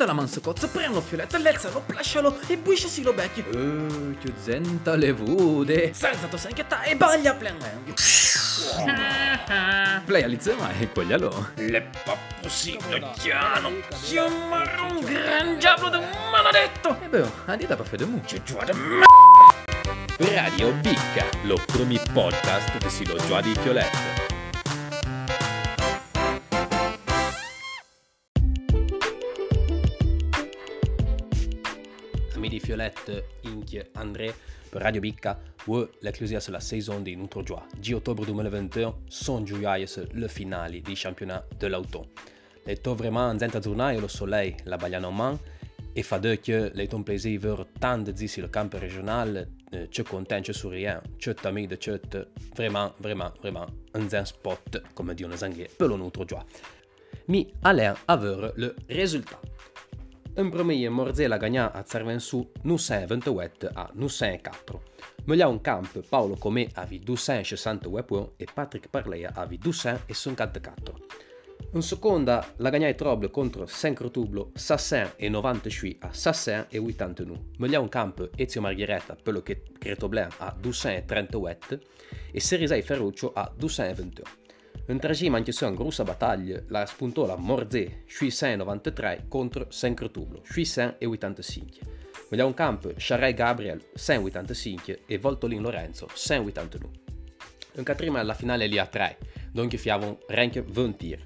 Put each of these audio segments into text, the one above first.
mette la mano su cozzo, prende lo fioletto, l'alzalo, plascialo e buiscesi lo becchio. Eh, che zenta le vude. Salzato sanchietta e baglia plenendo. Play alizema e quaglialo. Le possible, chiano, chiamare un gran diavolo de maledetto. E beh, andita per fede mu. Tu già de m***a. Radio Bicca, lo premier podcast de si lo joie di Fiolette. Amis di Fiolette, Inchie, André, per Radio Bicca, où l'éclosion sur la saison des Notre Joie. 10 octobre 2021, son giuiaia le finale du championnat de l'auto. L'auto vraiment zenta giornata lo soleil, la bagliana en main, e fa de che l'auto un plaisir tant de sur le camp régional, eh, ce content, ce souriant, ce ami de ce vraiment, vraiment, vraiment un zen spot, come dicono les anglais, per lo Notre Joie. Mi allait avoir le résultat. În premier Morzela gagna a Cervensu 928 a 904. Meglio un camp Paolo Comé avi 268 points e Patrick Parleia avi 254. In seconda la gagna Troble contro Saint-Crotublo 698 a 689. Meglio un camp Ezio Margheretta quello che Cretoblin a 238 e Serisei Ferruccio a 221. Un se una grossa battaglia la spuntò la Morzé 693 contro Saint-Crotublo 685. Meglio un camp Charey Gabriel 685 e Voltolin Lorenzo 689. Un catrima alla finale lì a 3, donc fiavon rank 20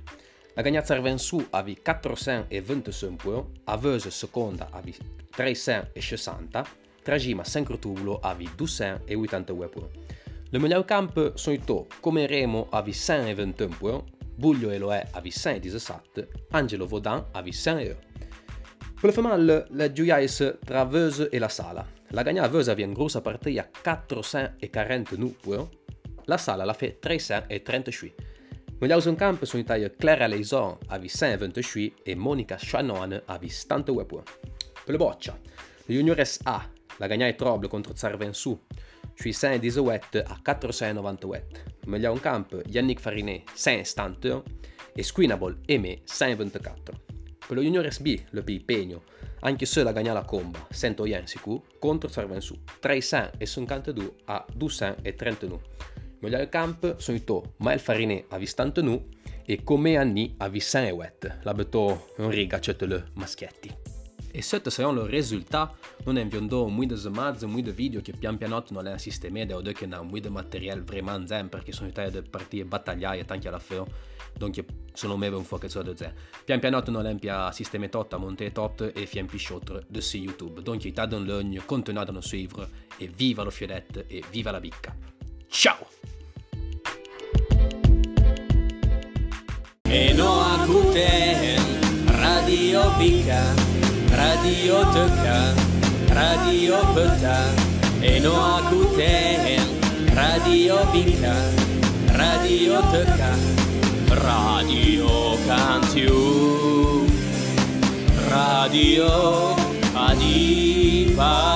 La gagnazza Vensu avi 425 points, Aveuse seconda avi 360, Tragima Saint-Crotublo avi 282 points. Le migliaurcamp sono i to, come Remo a Vicin e 21 Buglio e Loè a Vicin e 17, Angelo Vaudin a Vicin e Per le femminili, le gioiaie tra Veuse e la Sala. La gagna Veuse aveva in grossa partita 440 Puyo, la Sala la fe 338. Migliaurcamp sono i tagli Clara Leison a Vicin e 28 e Monica Shannon a Vicin e 2 Puyo. Per le boccia, le juniores A, la gagna è Troble contre Zarvensù. 2010 wet a 4,90 wet. Meglio un camp, Yannick Farinet 170 e Squinable e me 124. Per lo Junior SB, le più impegno, anche se la gagna la comba, 100 yen sicu, contro serve su 352 a 239. Meglio il camp sono i to, ma il Farinet ha visto tanto nu e come anni ha visto wet. L'abito un riga, c'è le maschietti. E sotto saranno il risultato, non abbiamo molto di mazze, molto video che pian piano non hanno sistemato, o che hanno molto materiale vraiment zen, perché sono state partite battagliate anche alla fine, quindi sono messo un po' che sono zen. Pian piano non hanno sistemato a montare tot e fiam pisciotto de su YouTube. Il un l'ogno, continuate a suivre, e viva lo fiodette, e viva la bicca. Ciao! E no a Radio Bicca Radio Tăca, Radio Păta E no acuten Radio Bica Radio Tăca Radio Cantiu Radio Adipa